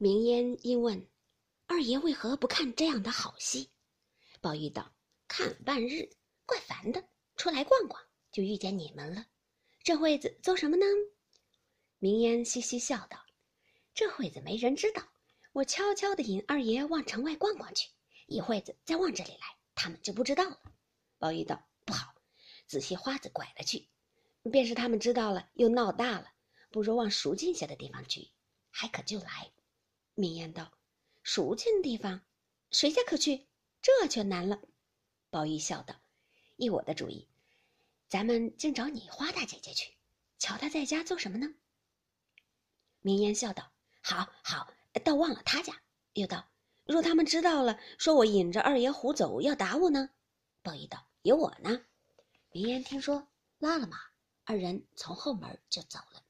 明烟因问：“二爷为何不看这样的好戏？”宝玉道：“看半日，怪烦的。出来逛逛，就遇见你们了。这会子做什么呢？”明烟嘻嘻笑道：“这会子没人知道，我悄悄地引二爷往城外逛逛去。一会子再往这里来，他们就不知道了。”宝玉道：“不好，仔细花子拐了去，便是他们知道了，又闹大了。不如往熟近些的地方去，还可就来。”明艳道：“熟近地方，谁家可去？这却难了。”宝玉笑道：“依我的主意，咱们竟找你花大姐姐去，瞧她在家做什么呢？”明艳笑道：“好好，倒忘了她家。”又道：“若他们知道了，说我引着二爷胡走，要打我呢？”宝玉道：“有我呢。”明艳听说，拉了马，二人从后门就走了。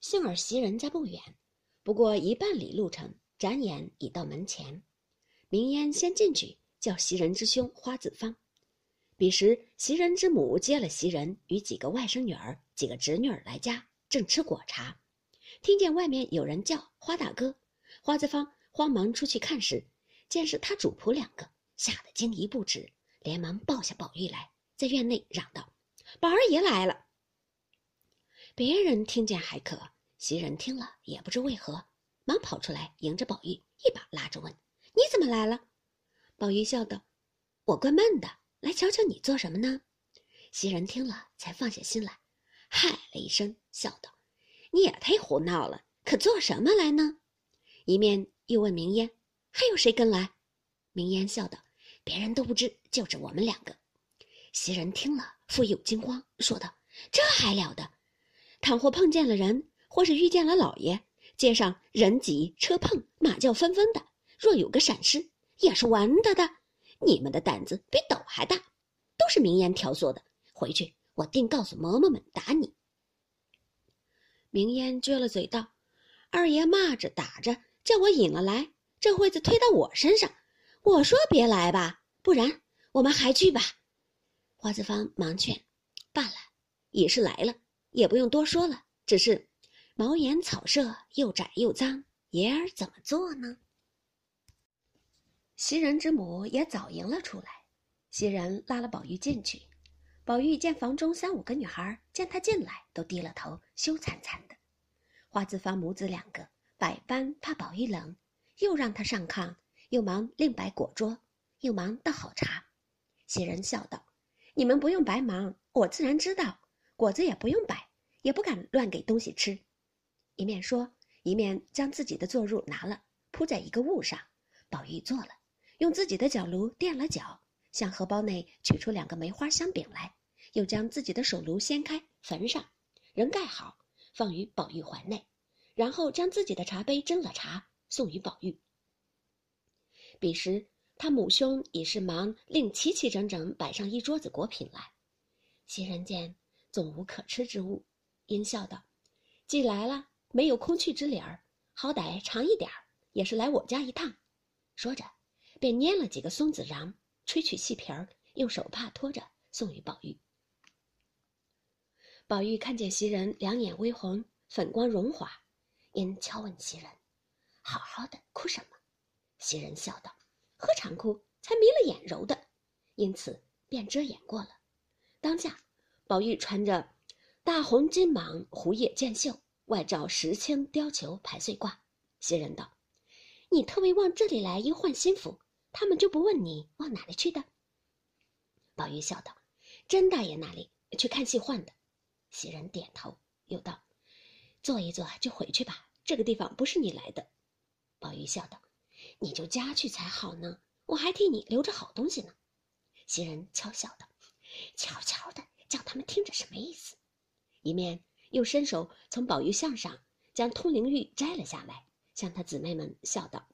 幸而袭人家不远。不过一半里路程，转眼已到门前。明烟先进去，叫袭人之兄花子芳。彼时袭人之母接了袭人与几个外甥女儿、几个侄女儿来家，正吃果茶，听见外面有人叫花大哥。花子芳慌忙出去看时，见是他主仆两个，吓得惊疑不止，连忙抱下宝玉来，在院内嚷道：“宝二爷来了。”别人听见还可。袭人听了，也不知为何，忙跑出来迎着宝玉，一把拉着问：“你怎么来了？”宝玉笑道：“我怪闷的，来瞧瞧你做什么呢？”袭人听了，才放下心来，嗨了一声，笑道：“你也忒胡闹了，可做什么来呢？”一面又问明烟：“还有谁跟来？”明烟笑道：“别人都不知，就只我们两个。”袭人听了，复有惊慌，说道：“这还了得！倘或碰见了人。”或是遇见了老爷，街上人挤车碰，马叫纷纷的，若有个闪失，也是完的的。你们的胆子比斗还大，都是明烟挑唆的。回去我定告诉嬷嬷们打你。明烟撅了嘴道：“二爷骂着打着，叫我引了来，这会子推到我身上。我说别来吧，不然我们还去吧。”花子芳忙劝：“罢了，已是来了，也不用多说了，只是。”茅檐草舍又窄又脏，爷儿怎么做呢？袭人之母也早迎了出来，袭人拉了宝玉进去。宝玉见房中三五个女孩见他进来，都低了头，羞惭惭的。花子芳母子两个百般怕宝玉冷，又让他上炕，又忙另摆果桌，又忙倒好茶。袭人笑道：“你们不用白忙，我自然知道。果子也不用摆，也不敢乱给东西吃。”一面说，一面将自己的坐褥拿了，铺在一个物上。宝玉坐了，用自己的脚炉垫了脚，向荷包内取出两个梅花香饼来，又将自己的手炉掀开，焚上，仍盖好，放于宝玉怀内，然后将自己的茶杯斟了茶，送与宝玉。彼时他母兄已是忙令齐齐整整摆上一桌子果品来。袭人见总无可吃之物，因笑道：“既来了。”没有空去之理儿，好歹尝一点儿，也是来我家一趟。说着，便拈了几个松子瓤，吹去细皮儿，用手帕托着送与宝玉。宝玉看见袭人两眼微红，粉光荣华，因悄问袭人：“好好的哭什么？”袭人笑道：“何尝哭？才迷了眼揉的，因此便遮掩过了。”当下，宝玉穿着大红金蟒狐叶箭袖。外罩石青貂裘排穗褂，袭人道：“你特为往这里来，应换新服，他们就不问你往哪里去的。”宝玉笑道：“甄大爷那里去看戏换的。”袭人点头，又道：“坐一坐就回去吧，这个地方不是你来的。”宝玉笑道：“你就家去才好呢，我还替你留着好东西呢。”袭人悄笑道：“悄悄的叫他们听着什么意思？”一面。又伸手从宝玉项上将通灵玉摘了下来，向他姊妹们笑道：“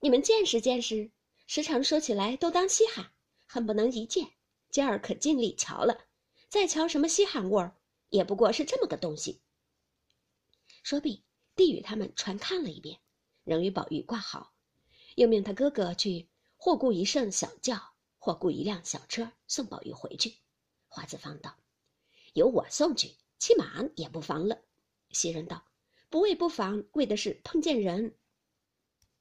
你们见识见识，时常说起来都当稀罕，恨不能一见。今儿可尽力瞧了，再瞧什么稀罕物儿，也不过是这么个东西。”说毕，递与他们传看了一遍，仍与宝玉挂好，又命他哥哥去或雇一乘小轿，或雇一辆小车送宝玉回去。花子方道：“由我送去。”骑马也不妨了，袭人道：“不为不防，为的是碰见人，